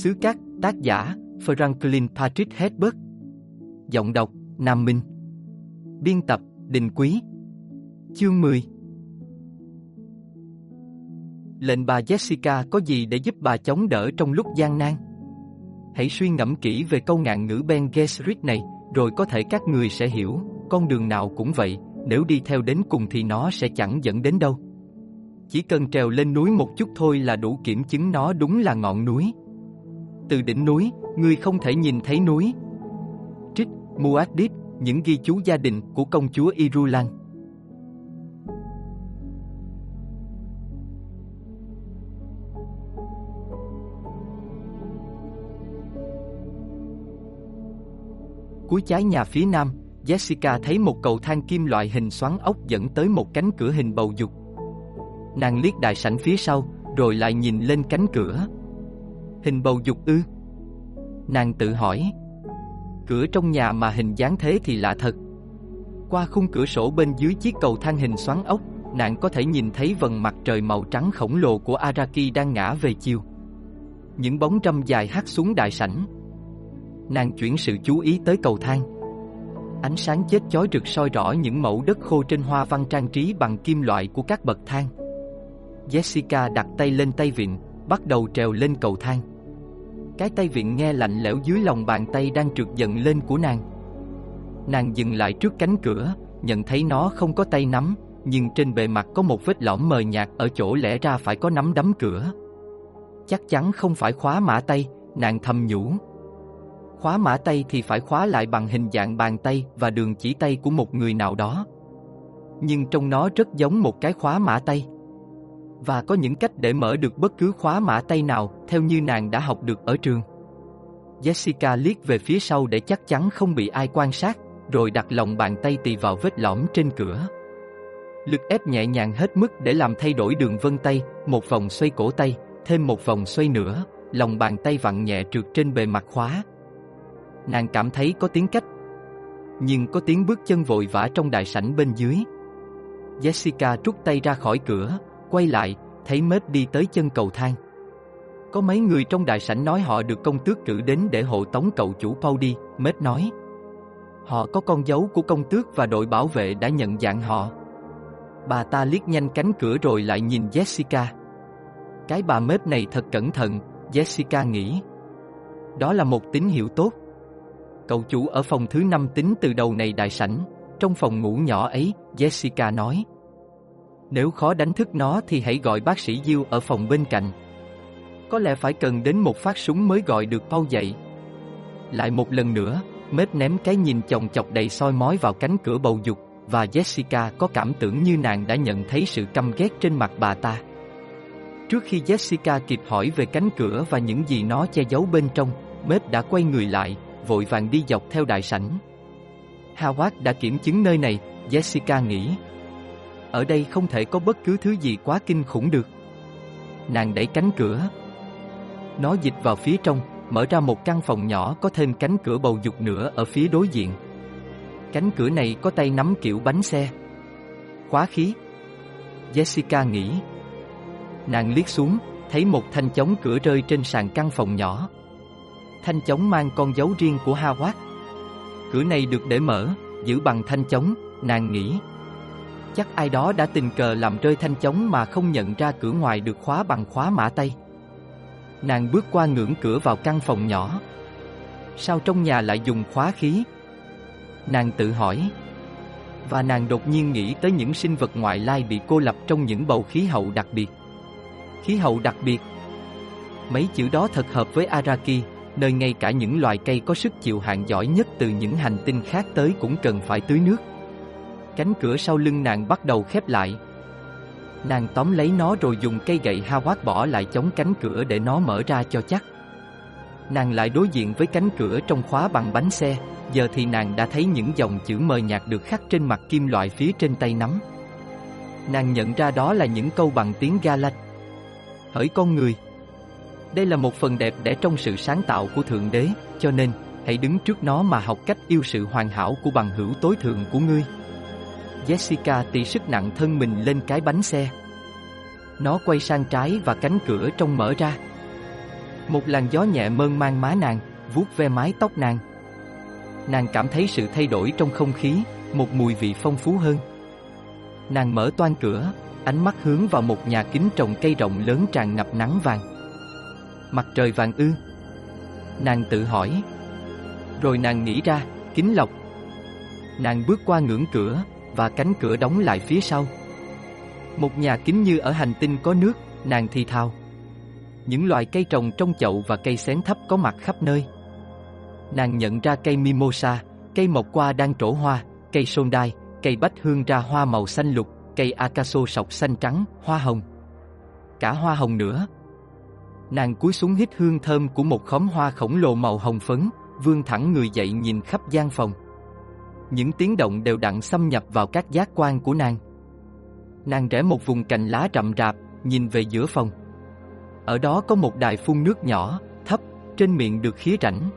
Xứ Cát, tác giả, Franklin Patrick Hedberg Giọng đọc, Nam Minh Biên tập, Đình Quý Chương 10 Lệnh bà Jessica có gì để giúp bà chống đỡ trong lúc gian nan? Hãy suy ngẫm kỹ về câu ngạn ngữ Ben Gesserit này, rồi có thể các người sẽ hiểu, con đường nào cũng vậy, nếu đi theo đến cùng thì nó sẽ chẳng dẫn đến đâu. Chỉ cần trèo lên núi một chút thôi là đủ kiểm chứng nó đúng là ngọn núi. Từ đỉnh núi, người không thể nhìn thấy núi. Trích, Muad'Dib, những ghi chú gia đình của công chúa Irulan. Cuối trái nhà phía nam, Jessica thấy một cầu thang kim loại hình xoắn ốc dẫn tới một cánh cửa hình bầu dục. Nàng liếc đại sảnh phía sau, rồi lại nhìn lên cánh cửa. Hình bầu dục ư? Nàng tự hỏi. Cửa trong nhà mà hình dáng thế thì lạ thật. Qua khung cửa sổ bên dưới chiếc cầu thang hình xoắn ốc, nàng có thể nhìn thấy vầng mặt trời màu trắng khổng lồ của Araki đang ngã về chiều. Những bóng trăm dài hắt xuống đại sảnh. Nàng chuyển sự chú ý tới cầu thang. Ánh sáng chết chói rực soi rõ những mẫu đất khô trên hoa văn trang trí bằng kim loại của các bậc thang. Jessica đặt tay lên tay vịn, bắt đầu trèo lên cầu thang. Cái tay vịn nghe lạnh lẽo dưới lòng bàn tay đang trượt dần lên của nàng. Nàng dừng lại trước cánh cửa, nhận thấy nó không có tay nắm, nhưng trên bề mặt có một vết lõm mờ nhạt ở chỗ lẽ ra phải có nắm đấm cửa. Chắc chắn không phải khóa mã tay, nàng thầm nhủ. Khóa mã tay thì phải khóa lại bằng hình dạng bàn tay và đường chỉ tay của một người nào đó. Nhưng trong nó rất giống một cái khóa mã tay. Và có những cách để mở được bất cứ khóa mã tay nào, theo như nàng đã học được ở trường. Jessica liếc về phía sau để chắc chắn không bị ai quan sát, rồi đặt lòng bàn tay tì vào vết lõm trên cửa. Lực ép nhẹ nhàng hết mức để làm thay đổi đường vân tay, một vòng xoay cổ tay, thêm một vòng xoay nữa, lòng bàn tay vặn nhẹ trượt trên bề mặt khóa. Nàng cảm thấy có tiếng cách, nhưng có tiếng bước chân vội vã trong đại sảnh bên dưới. Jessica rút tay ra khỏi cửa, quay lại, thấy Mết đi tới chân cầu thang. Có mấy người trong đại sảnh nói họ được công tước cử đến để hộ tống cậu chủ Paul đi, Mết nói. Họ có con dấu của công tước và đội bảo vệ đã nhận dạng họ. Bà ta liếc nhanh cánh cửa rồi lại nhìn Jessica. Cái bà Mết này thật cẩn thận, Jessica nghĩ. Đó là một tín hiệu tốt. Cậu chủ ở phòng thứ năm tính từ đầu này đại sảnh, trong phòng ngủ nhỏ ấy, Jessica nói. Nếu khó đánh thức nó thì hãy gọi bác sĩ Diêu ở phòng bên cạnh. Có lẽ phải cần đến một phát súng mới gọi được Paul dậy. Lại một lần nữa, Mết ném cái nhìn chồng chọc đầy soi mói vào cánh cửa bầu dục và Jessica có cảm tưởng như nàng đã nhận thấy sự căm ghét trên mặt bà ta. Trước khi Jessica kịp hỏi về cánh cửa và những gì nó che giấu bên trong, Mết đã quay người lại, vội vàng đi dọc theo đại sảnh. Howard đã kiểm chứng nơi này, Jessica nghĩ. Ở đây không thể có bất cứ thứ gì quá kinh khủng được. Nàng đẩy cánh cửa. Nó dịch vào phía trong, mở ra một căn phòng nhỏ có thêm cánh cửa bầu dục nữa ở phía đối diện. Cánh cửa này có tay nắm kiểu bánh xe. Khóa khí. Jessica nghĩ. Nàng liếc xuống, thấy một thanh chống cửa rơi trên sàn căn phòng nhỏ. Thanh chống mang con dấu riêng của Hawat. Cửa này được để mở, giữ bằng thanh chống, nàng nghĩ. Chắc ai đó đã tình cờ làm rơi thanh chống mà không nhận ra cửa ngoài được khóa bằng khóa mã tay. Nàng bước qua ngưỡng cửa vào căn phòng nhỏ. Sao trong nhà lại dùng khóa khí? Nàng tự hỏi. Và nàng đột nhiên nghĩ tới những sinh vật ngoại lai bị cô lập trong những bầu khí hậu đặc biệt. Khí hậu đặc biệt. Mấy chữ đó thật hợp với Araki, nơi ngay cả những loài cây có sức chịu hạn giỏi nhất từ những hành tinh khác tới cũng cần phải tưới nước. Cánh cửa sau lưng nàng bắt đầu khép lại. Nàng tóm lấy nó rồi dùng cây gậy ha quát bỏ lại chống cánh cửa để nó mở ra cho chắc. Nàng lại đối diện với cánh cửa trong khóa bằng bánh xe, giờ thì nàng đã thấy những dòng chữ mờ nhạt được khắc trên mặt kim loại phía trên tay nắm. Nàng nhận ra đó là những câu bằng tiếng Galat. Hỡi con người! Đây là một phần đẹp để trong sự sáng tạo của Thượng Đế, cho nên, hãy đứng trước nó mà học cách yêu sự hoàn hảo của bằng hữu tối thượng của ngươi. Jessica tỉ sức nặng thân mình lên cái bánh xe. Nó quay sang trái và cánh cửa trong mở ra. Một làn gió nhẹ mơn mang má nàng, vuốt ve mái tóc nàng. Nàng cảm thấy sự thay đổi trong không khí, một mùi vị phong phú hơn. Nàng mở toan cửa, ánh mắt hướng vào một nhà kính trồng cây rộng lớn tràn ngập nắng vàng. Mặt trời vàng ư? Nàng tự hỏi. Rồi nàng nghĩ ra, kính lọc. Nàng bước qua ngưỡng cửa, và cánh cửa đóng lại phía sau. Một nhà kính như ở hành tinh có nước, nàng thì thào. Những loại cây trồng trong chậu và cây xén thấp có mặt khắp nơi. Nàng nhận ra cây mimosa, cây mộc qua đang trổ hoa, cây sondai, cây bách hương ra hoa màu xanh lục, cây acaso sọc xanh trắng, hoa hồng. Cả hoa hồng nữa. Nàng cúi xuống hít hương thơm của một khóm hoa khổng lồ màu hồng phấn, vươn thẳng người dậy nhìn khắp gian phòng. Những tiếng động đều đặn xâm nhập vào các giác quan của nàng. Nàng rẽ một vùng cành lá rậm rạp, nhìn về giữa phòng. Ở đó có một đài phun nước nhỏ, thấp, trên miệng được khía rảnh.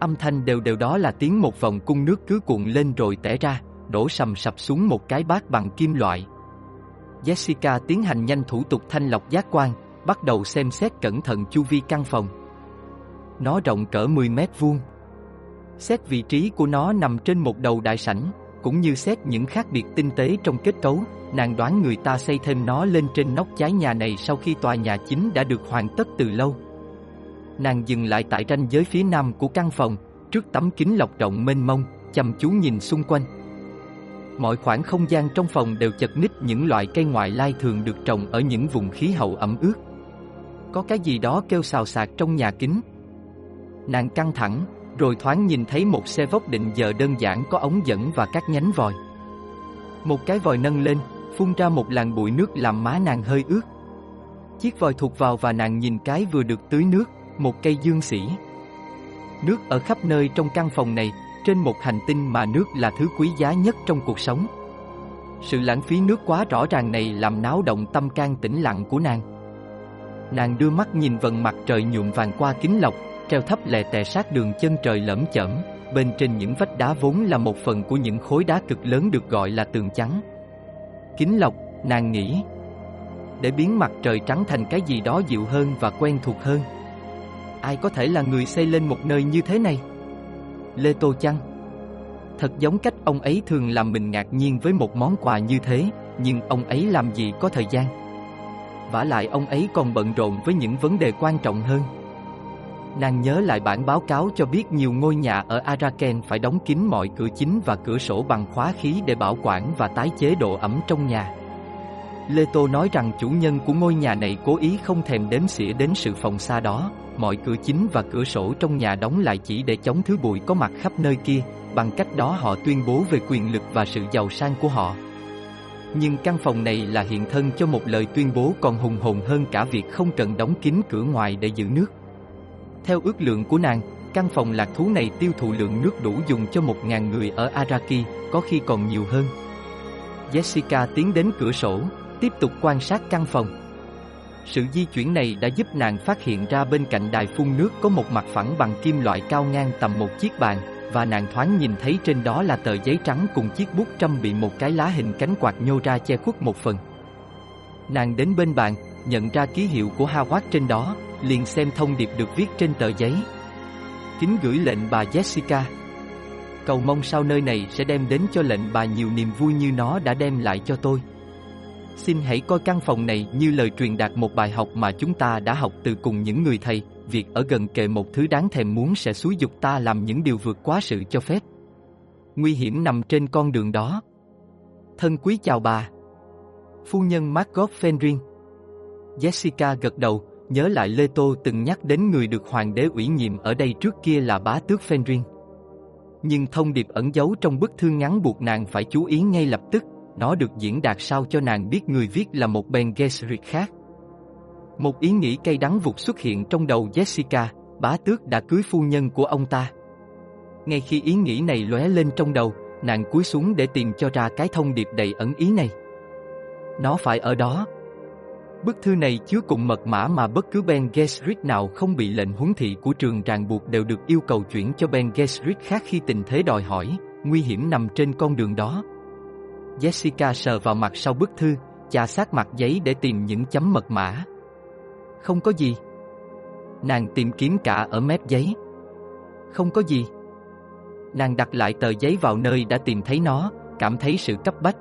Âm thanh đều đều đó là tiếng một vòng cung nước cứ cuộn lên rồi tẻ ra, đổ sầm sập xuống một cái bát bằng kim loại. Jessica tiến hành nhanh thủ tục thanh lọc giác quan, bắt đầu xem xét cẩn thận chu vi căn phòng. Nó rộng cỡ 10 mét vuông. Xét vị trí của nó nằm trên một đầu đại sảnh, cũng như xét những khác biệt tinh tế trong kết cấu, nàng đoán người ta xây thêm nó lên trên nóc trái nhà này sau khi tòa nhà chính đã được hoàn tất từ lâu. Nàng dừng lại tại ranh giới phía nam của căn phòng, trước tấm kính lọc rộng mênh mông, chăm chú nhìn xung quanh. Mọi khoảng không gian trong phòng đều chật ních những loại cây ngoại lai thường được trồng ở những vùng khí hậu ẩm ướt. Có cái gì đó kêu xào xạc trong nhà kính. Nàng căng thẳng, rồi thoáng nhìn thấy một xe vóc định giờ đơn giản có ống dẫn và các nhánh vòi. Một cái vòi nâng lên, phun ra một làn bụi nước làm má nàng hơi ướt. Chiếc vòi thụt vào và nàng nhìn cái vừa được tưới nước, một cây dương sỉ. Nước ở khắp nơi trong căn phòng này, trên một hành tinh mà nước là thứ quý giá nhất trong cuộc sống. Sự lãng phí nước quá rõ ràng này làm náo động tâm can tĩnh lặng của nàng. Nàng đưa mắt nhìn vần mặt trời nhuộm vàng qua kính lọc, treo thấp lè tè sát đường chân trời lẫm chởm, bên trên những vách đá vốn là một phần của những khối đá cực lớn được gọi là tường trắng. Kính lọc, nàng nghĩ, để biến mặt trời trắng thành cái gì đó dịu hơn và quen thuộc hơn. Ai có thể là người xây lên một nơi như thế này? Lê Tô Chăng Thật giống cách ông ấy thường làm mình ngạc nhiên với một món quà như thế, nhưng ông ấy làm gì có thời gian. vả lại ông ấy còn bận rộn với những vấn đề quan trọng hơn. Nàng nhớ lại bản báo cáo cho biết nhiều ngôi nhà ở Araken phải đóng kín mọi cửa chính và cửa sổ bằng khóa khí để bảo quản và tái chế độ ẩm trong nhà. Lê Tô nói rằng chủ nhân của ngôi nhà này cố ý không thèm đếm xỉa đến sự phòng xa đó, mọi cửa chính và cửa sổ trong nhà đóng lại chỉ để chống thứ bụi có mặt khắp nơi kia, bằng cách đó họ tuyên bố về quyền lực và sự giàu sang của họ. Nhưng căn phòng này là hiện thân cho một lời tuyên bố còn hùng hồn hơn cả việc không cần đóng kín cửa ngoài để giữ nước. Theo ước lượng của nàng, căn phòng lạc thú này tiêu thụ lượng nước đủ dùng cho một ngàn người ở Araki, có khi còn nhiều hơn. Jessica tiến đến cửa sổ, tiếp tục quan sát căn phòng. Sự di chuyển này đã giúp nàng phát hiện ra bên cạnh đài phun nước có một mặt phẳng bằng kim loại cao ngang tầm một chiếc bàn, và nàng thoáng nhìn thấy trên đó là tờ giấy trắng cùng chiếc bút trăm bị một cái lá hình cánh quạt nhô ra che khuất một phần. Nàng đến bên bàn, nhận ra ký hiệu của Howard trên đó, liền xem thông điệp được viết trên tờ giấy. Kính gửi lệnh bà Jessica. Cầu mong sau nơi này sẽ đem đến cho lệnh bà nhiều niềm vui như nó đã đem lại cho tôi. Xin hãy coi căn phòng này như lời truyền đạt một bài học mà chúng ta đã học từ cùng những người thầy, việc ở gần kề một thứ đáng thèm muốn sẽ xúi dục ta làm những điều vượt quá sự cho phép. Nguy hiểm nằm trên con đường đó. Thân quý chào bà. Phu nhân Margot Fenring Jessica gật đầu, nhớ lại Lê Tô từng nhắc đến người được hoàng đế ủy nhiệm ở đây trước kia là bá tước Fenrin. Nhưng thông điệp ẩn giấu trong bức thư ngắn buộc nàng phải chú ý ngay lập tức, nó được diễn đạt sao cho nàng biết người viết là một Ben Gesserit khác. Một ý nghĩ cay đắng vụt xuất hiện trong đầu Jessica, bá tước đã cưới phu nhân của ông ta. Ngay khi ý nghĩ này lóe lên trong đầu, nàng cúi xuống để tìm cho ra cái thông điệp đầy ẩn ý này. Nó phải ở đó. Bức thư này chứa cùng mật mã mà bất cứ Ben Gesserit nào không bị lệnh huấn thị của trường ràng buộc đều được yêu cầu chuyển cho Ben Gesserit khác khi tình thế đòi hỏi, nguy hiểm nằm trên con đường đó. Jessica sờ vào mặt sau bức thư, chà sát mặt giấy để tìm những chấm mật mã. Không có gì. Nàng tìm kiếm cả ở mép giấy. Không có gì. Nàng đặt lại tờ giấy vào nơi đã tìm thấy nó, cảm thấy sự cấp bách.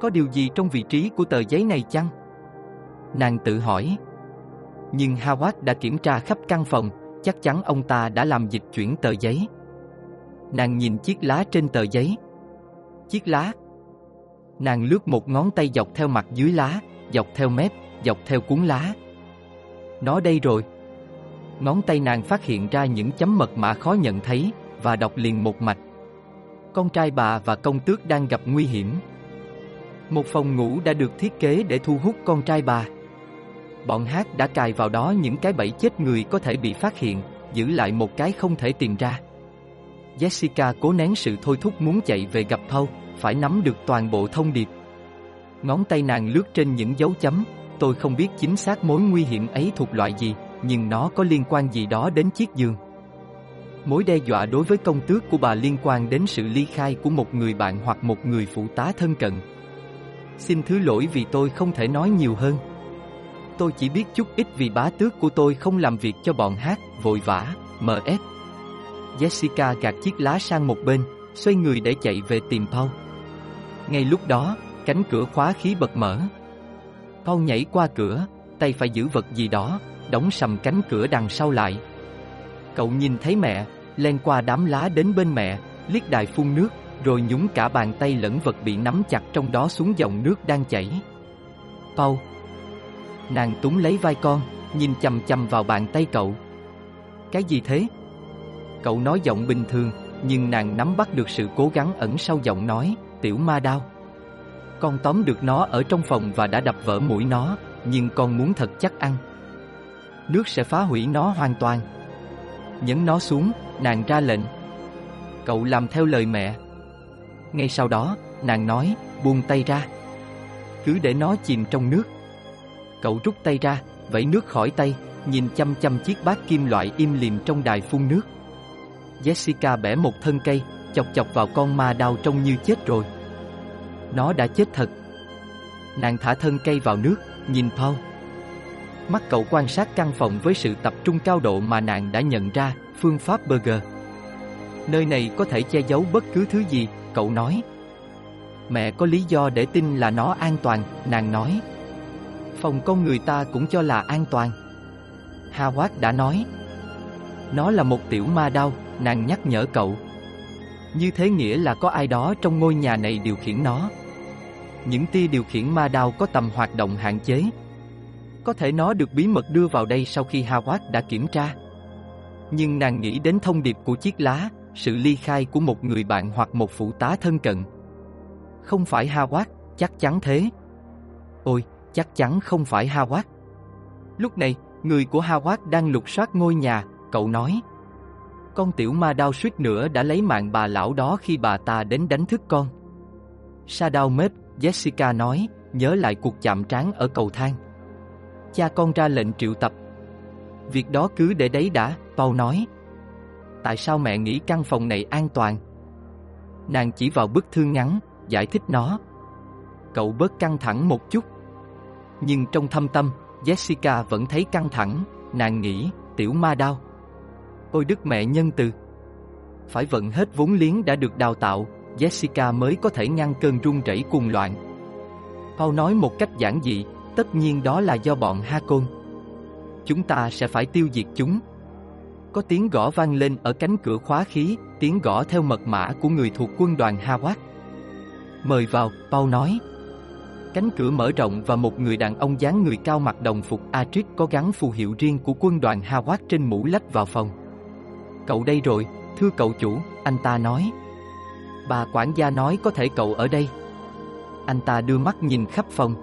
Có điều gì trong vị trí của tờ giấy này chăng? Nàng tự hỏi. Nhưng Howard đã kiểm tra khắp căn phòng, chắc chắn ông ta đã làm dịch chuyển tờ giấy. Nàng nhìn chiếc lá trên tờ giấy. Chiếc lá. Nàng lướt một ngón tay dọc theo mặt dưới lá, dọc theo mép, dọc theo cuốn lá. Nó đây rồi. Ngón tay nàng phát hiện ra những chấm mật mã khó nhận thấy và đọc liền một mạch. Con trai bà và công tước đang gặp nguy hiểm. Một phòng ngủ đã được thiết kế để thu hút con trai bà. Bọn hát đã cài vào đó những cái bẫy chết người có thể bị phát hiện, giữ lại một cái không thể tìm ra. Jessica cố nén sự thôi thúc muốn chạy về gặp Paul, phải nắm được toàn bộ thông điệp. Ngón tay nàng lướt trên những dấu chấm, tôi không biết chính xác mối nguy hiểm ấy thuộc loại gì, nhưng nó có liên quan gì đó đến chiếc giường. Mối đe dọa đối với công tước của bà liên quan đến sự ly khai của một người bạn hoặc một người phụ tá thân cận. Xin thứ lỗi vì tôi không thể nói nhiều hơn. Tôi chỉ biết chút ít vì bá tước của tôi không làm việc cho bọn hát, vội vã, MF. Jessica gạt chiếc lá sang một bên, xoay người để chạy về tìm Paul. Ngay lúc đó, cánh cửa khóa khí bật mở. Paul nhảy qua cửa, tay phải giữ vật gì đó, đóng sầm cánh cửa đằng sau lại. Cậu nhìn thấy mẹ, len qua đám lá đến bên mẹ, liếc đài phun nước, rồi nhúng cả bàn tay lẫn vật bị nắm chặt trong đó xuống dòng nước đang chảy. Paul Nàng túng lấy vai con, nhìn chầm chầm vào bàn tay cậu. Cái gì thế? Cậu nói giọng bình thường, nhưng nàng nắm bắt được sự cố gắng ẩn sau giọng nói, tiểu ma đao. Con tóm được nó ở trong phòng và đã đập vỡ mũi nó, nhưng con muốn thật chắc ăn. Nước sẽ phá hủy nó hoàn toàn. Nhấn nó xuống, nàng ra lệnh. Cậu làm theo lời mẹ. Ngay sau đó, nàng nói, buông tay ra. Cứ để nó chìm trong nước. Cậu rút tay ra, vẫy nước khỏi tay, nhìn chăm chăm chiếc bát kim loại im lìm trong đài phun nước. Jessica bẻ một thân cây, chọc chọc vào con ma đau trông như chết rồi. Nó đã chết thật. Nàng thả thân cây vào nước, nhìn Paul. Mắt cậu quan sát căn phòng với sự tập trung cao độ mà nàng đã nhận ra, phương pháp Burger. Nơi này có thể che giấu bất cứ thứ gì, cậu nói. Mẹ có lý do để tin là nó an toàn, nàng nói. Phòng con người ta cũng cho là an toàn. Howard đã nói. Nó là một tiểu ma đau, nàng nhắc nhở cậu. Như thế nghĩa là có ai đó trong ngôi nhà này điều khiển nó. Những tia điều khiển ma đao có tầm hoạt động hạn chế. Có thể nó được bí mật đưa vào đây sau khi Howard đã kiểm tra. Nhưng nàng nghĩ đến thông điệp của chiếc lá, sự ly khai của một người bạn hoặc một phụ tá thân cận. Không phải Howard, chắc chắn thế. Ôi, chắc chắn không phải Hawat. Lúc này, người của Hawat đang lục soát ngôi nhà, cậu nói. Con tiểu ma đao suýt nữa đã lấy mạng bà lão đó khi bà ta đến đánh thức con. Sa đau mếp, Jessica nói, nhớ lại cuộc chạm trán ở cầu thang. Cha con ra lệnh triệu tập. Việc đó cứ để đấy đã, Paul nói. Tại sao mẹ nghĩ căn phòng này an toàn? Nàng chỉ vào bức thư ngắn, giải thích nó. Cậu bớt căng thẳng một chút. Nhưng trong thâm tâm, Jessica vẫn thấy căng thẳng, nàng nghĩ, tiểu ma đao, Ôi đức mẹ nhân từ. Phải vận hết vốn liếng đã được đào tạo, Jessica mới có thể ngăn cơn run rẩy cuồng loạn. Paul nói một cách giản dị, tất nhiên đó là do bọn Hakon. Chúng ta sẽ phải tiêu diệt chúng. Có tiếng gõ vang lên ở cánh cửa khóa khí, tiếng gõ theo mật mã của người thuộc quân đoàn Hawat. Mời vào, Paul nói. Cánh cửa mở rộng và một người đàn ông dáng người cao mặc đồng phục Atric có gắn phù hiệu riêng của quân đoàn Hawat trên mũ lách vào phòng. Cậu đây rồi, thưa cậu chủ, anh ta nói. Bà quản gia nói có thể cậu ở đây. Anh ta đưa mắt nhìn khắp phòng.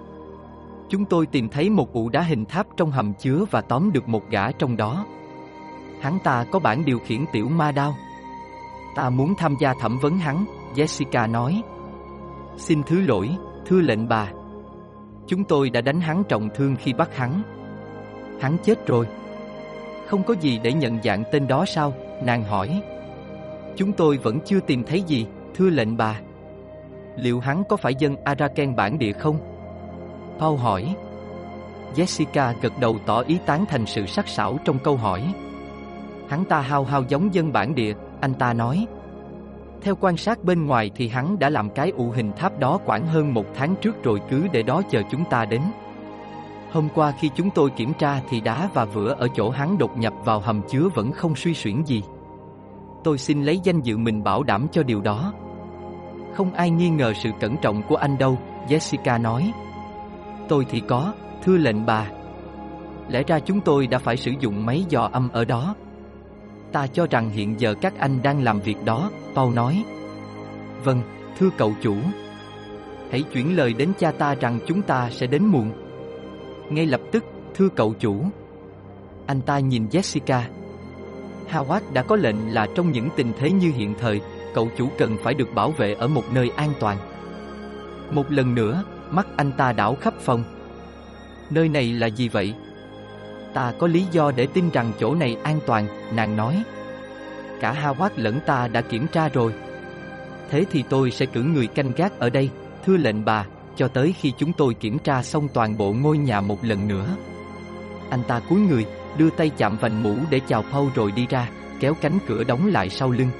Chúng tôi tìm thấy một ụ đá hình tháp trong hầm chứa và tóm được một gã trong đó. Hắn ta có bản điều khiển tiểu ma đao. Ta muốn tham gia thẩm vấn hắn, Jessica nói. Xin thứ lỗi, thưa lệnh bà. Chúng tôi đã đánh hắn trọng thương khi bắt hắn. Hắn chết rồi. Không có gì để nhận dạng tên đó sao? Nàng hỏi. Chúng tôi vẫn chưa tìm thấy gì, thưa lệnh bà. Liệu hắn có phải dân Araken bản địa không? Paul hỏi. Jessica gật đầu tỏ ý tán thành sự sắc sảo trong câu hỏi. Hắn ta hao hao giống dân bản địa, anh ta nói. Theo quan sát bên ngoài thì hắn đã làm cái ụ hình tháp đó khoảng hơn một tháng trước rồi cứ để đó chờ chúng ta đến. Hôm qua khi chúng tôi kiểm tra thì đá và vữa ở chỗ hắn đột nhập vào hầm chứa vẫn không suy xuyển gì. Tôi xin lấy danh dự mình bảo đảm cho điều đó. Không ai nghi ngờ sự cẩn trọng của anh đâu, Jessica nói. Tôi thì có, thưa lệnh bà. Lẽ ra chúng tôi đã phải sử dụng máy dò âm ở đó. Ta cho rằng hiện giờ các anh đang làm việc đó, Paul nói. Vâng, thưa cậu chủ. Hãy chuyển lời đến cha ta rằng chúng ta sẽ đến muộn. Ngay lập tức, thưa cậu chủ. Anh ta nhìn Jessica. Howard đã có lệnh là trong những tình thế như hiện thời, cậu chủ cần phải được bảo vệ ở một nơi an toàn. Một lần nữa, mắt anh ta đảo khắp phòng. Nơi này là gì vậy? Ta có lý do để tin rằng chỗ này an toàn, nàng nói. Cả Hawat lẫn ta đã kiểm tra rồi. Thế thì tôi sẽ cử người canh gác ở đây, thưa lệnh bà, cho tới khi chúng tôi kiểm tra xong toàn bộ ngôi nhà một lần nữa. Anh ta cúi người, đưa tay chạm vành mũ để chào Paul rồi đi ra, kéo cánh cửa đóng lại sau lưng.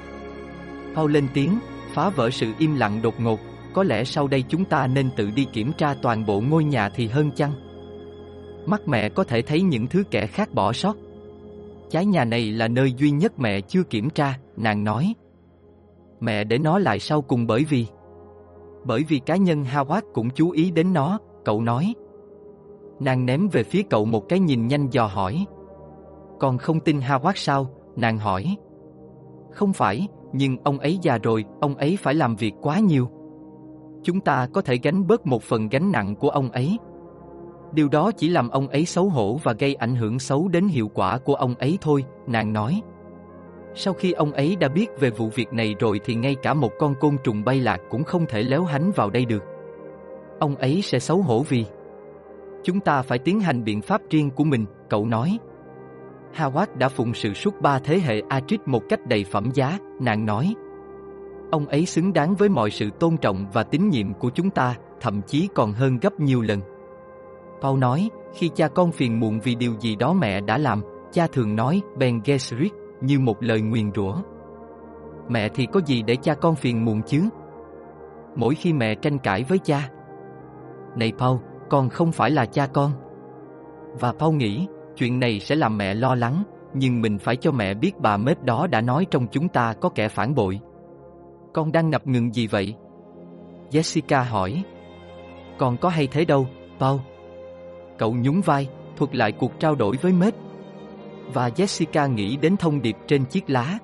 Paul lên tiếng, phá vỡ sự im lặng đột ngột, có lẽ sau đây chúng ta nên tự đi kiểm tra toàn bộ ngôi nhà thì hơn chăng? Mắt mẹ có thể thấy những thứ kẻ khác bỏ sót. Trái nhà này là nơi duy nhất mẹ chưa kiểm tra, nàng nói. Mẹ để nó lại sau cùng bởi vì... Bởi vì cá nhân Hawat cũng chú ý đến nó, cậu nói. Nàng ném về phía cậu một cái nhìn nhanh dò hỏi. Còn không tin Hawat sao? Nàng hỏi. Không phải, nhưng ông ấy già rồi, ông ấy phải làm việc quá nhiều. Chúng ta có thể gánh bớt một phần gánh nặng của ông ấy. Điều đó chỉ làm ông ấy xấu hổ và gây ảnh hưởng xấu đến hiệu quả của ông ấy thôi, nàng nói. Sau khi ông ấy đã biết về vụ việc này rồi thì ngay cả một con côn trùng bay lạc cũng không thể léo hánh vào đây được. Ông ấy sẽ xấu hổ vì Chúng ta phải tiến hành biện pháp riêng của mình, cậu nói. Howard đã phụng sự suốt ba thế hệ Atrit một cách đầy phẩm giá, nàng nói. Ông ấy xứng đáng với mọi sự tôn trọng và tín nhiệm của chúng ta, thậm chí còn hơn gấp nhiều lần. Paul nói, khi cha con phiền muộn vì điều gì đó mẹ đã làm, cha thường nói Ben Gesserit như một lời nguyền rủa. Mẹ thì có gì để cha con phiền muộn chứ? Mỗi khi mẹ tranh cãi với cha. Này Paul, con không phải là cha con. Và Paul nghĩ, chuyện này sẽ làm mẹ lo lắng, nhưng mình phải cho mẹ biết bà mết đó đã nói trong chúng ta có kẻ phản bội. Con đang ngập ngừng gì vậy? Jessica hỏi. Con có hay thế đâu, Paul. Cậu nhún vai, thuật lại cuộc trao đổi với Mết. Và Jessica nghĩ đến thông điệp trên chiếc lá.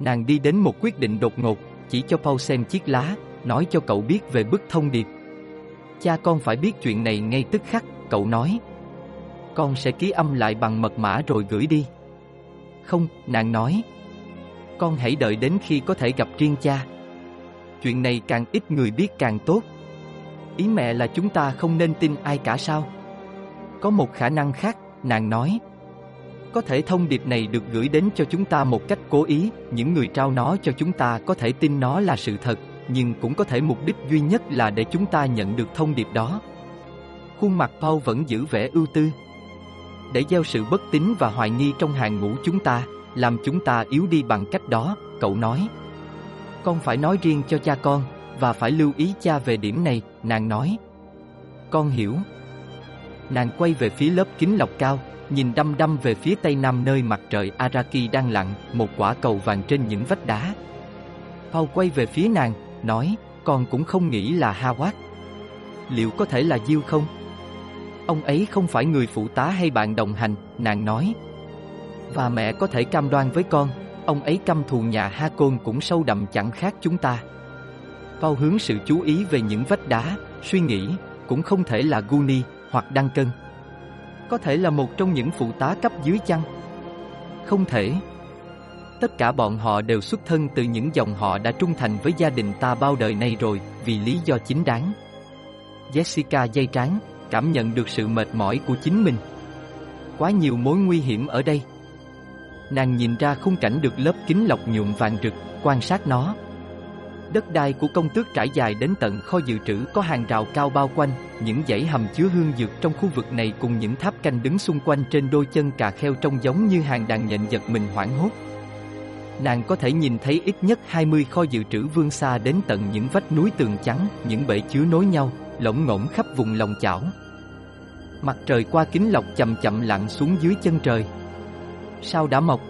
Nàng đi đến một quyết định đột ngột, chỉ cho Paul xem chiếc lá, nói cho cậu biết về bức thông điệp. Cha con phải biết chuyện này ngay tức khắc, cậu nói. Con sẽ ký âm lại bằng mật mã rồi gửi đi. Không, nàng nói. Con hãy đợi đến khi có thể gặp riêng cha. Chuyện này càng ít người biết càng tốt. Ý mẹ là chúng ta không nên tin ai cả sao? Có một khả năng khác, nàng nói. Có thể thông điệp này được gửi đến cho chúng ta một cách cố ý, những người trao nó cho chúng ta có thể tin nó là sự thật, nhưng cũng có thể mục đích duy nhất là để chúng ta nhận được thông điệp đó. Khuôn mặt Paul vẫn giữ vẻ ưu tư. Để gieo sự bất tín và hoài nghi trong hàng ngũ chúng ta, làm chúng ta yếu đi bằng cách đó, cậu nói. Con phải nói riêng cho cha con, và phải lưu ý cha về điểm này, nàng nói. Con hiểu. Nàng quay về phía lớp kính lọc cao, nhìn đăm đăm về phía tây nam nơi mặt trời Araki đang lặn, một quả cầu vàng trên những vách đá. Paul quay về phía nàng, nói, con cũng không nghĩ là Hawat. Liệu có thể là Diêu không? Ông ấy không phải người phụ tá hay bạn đồng hành, nàng nói. Và mẹ có thể cam đoan với con, ông ấy căm thù nhà Ha Côn cũng sâu đậm chẳng khác chúng ta. Paul hướng sự chú ý về những vách đá, suy nghĩ, cũng không thể là Guni hoặc Đăng Cân. Có thể là một trong những phụ tá cấp dưới chăng? Không thể. Tất cả bọn họ đều xuất thân từ những dòng họ đã trung thành với gia đình ta bao đời nay rồi, vì lý do chính đáng. Jessica dây trán, cảm nhận được sự mệt mỏi của chính mình. Quá nhiều mối nguy hiểm ở đây. Nàng nhìn ra khung cảnh được lớp kính lọc nhuộm vàng rực, quan sát nó. Đất đai của công tước trải dài đến tận kho dự trữ có hàng rào cao bao quanh, những dãy hầm chứa hương dược trong khu vực này cùng những tháp canh đứng xung quanh trên đôi chân cà kheo trông giống như hàng đàn nhện giật mình hoảng hốt. Nàng có thể nhìn thấy ít nhất 20 kho dự trữ vương xa đến tận những vách núi tường trắng, những bể chứa nối nhau, lỗng ngỗng khắp vùng lòng chảo. Mặt trời qua kính lọc chậm chậm lặn xuống dưới chân trời. Sao đã mọc?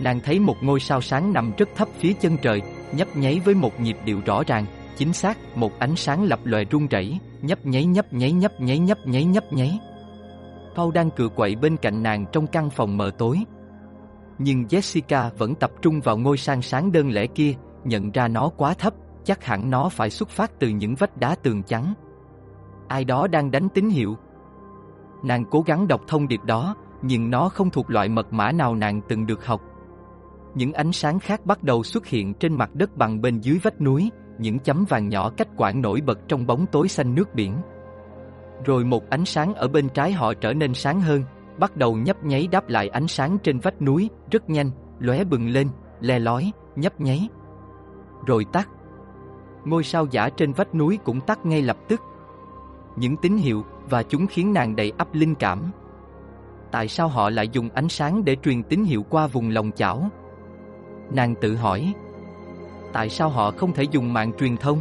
Nàng thấy một ngôi sao sáng nằm rất thấp phía chân trời, nhấp nháy với một nhịp điệu rõ ràng, chính xác, một ánh sáng lập lòe rung rẩy, nhấp nháy nhấp nháy nhấp nháy nhấp nháy nhấp nháy. Paul đang cựa quậy bên cạnh nàng trong căn phòng mờ tối. Nhưng Jessica vẫn tập trung vào ngôi sang sáng đơn lẻ kia, nhận ra nó quá thấp, chắc hẳn nó phải xuất phát từ những vách đá tường trắng. Ai đó đang đánh tín hiệu. Nàng cố gắng đọc thông điệp đó, nhưng nó không thuộc loại mật mã nào nàng từng được học. Những ánh sáng khác bắt đầu xuất hiện trên mặt đất bằng bên dưới vách núi, những chấm vàng nhỏ cách quãng nổi bật trong bóng tối xanh nước biển. Rồi một ánh sáng ở bên trái họ trở nên sáng hơn, bắt đầu nhấp nháy đáp lại ánh sáng trên vách núi, rất nhanh, lóe bừng lên, le lói, nhấp nháy. Rồi tắt. Ngôi sao giả trên vách núi cũng tắt ngay lập tức. Những tín hiệu và chúng khiến nàng đầy ắp linh cảm. Tại sao họ lại dùng ánh sáng để truyền tín hiệu qua vùng lòng chảo? Nàng tự hỏi Tại sao họ không thể dùng mạng truyền thông?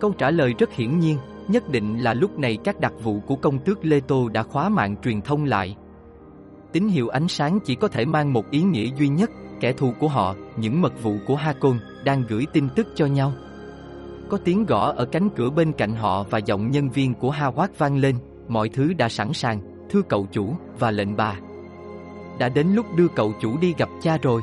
Câu trả lời rất hiển nhiên Nhất định là lúc này các đặc vụ của công tước Lê Tô đã khóa mạng truyền thông lại. Tín hiệu ánh sáng chỉ có thể mang một ý nghĩa duy nhất Kẻ thù của họ, những mật vụ của Hakon, đang gửi tin tức cho nhau. Có tiếng gõ ở cánh cửa bên cạnh họ và giọng nhân viên của Hawat vang lên Mọi thứ đã sẵn sàng, thưa cậu chủ và lệnh bà. Đã đến lúc đưa cậu chủ đi gặp cha rồi.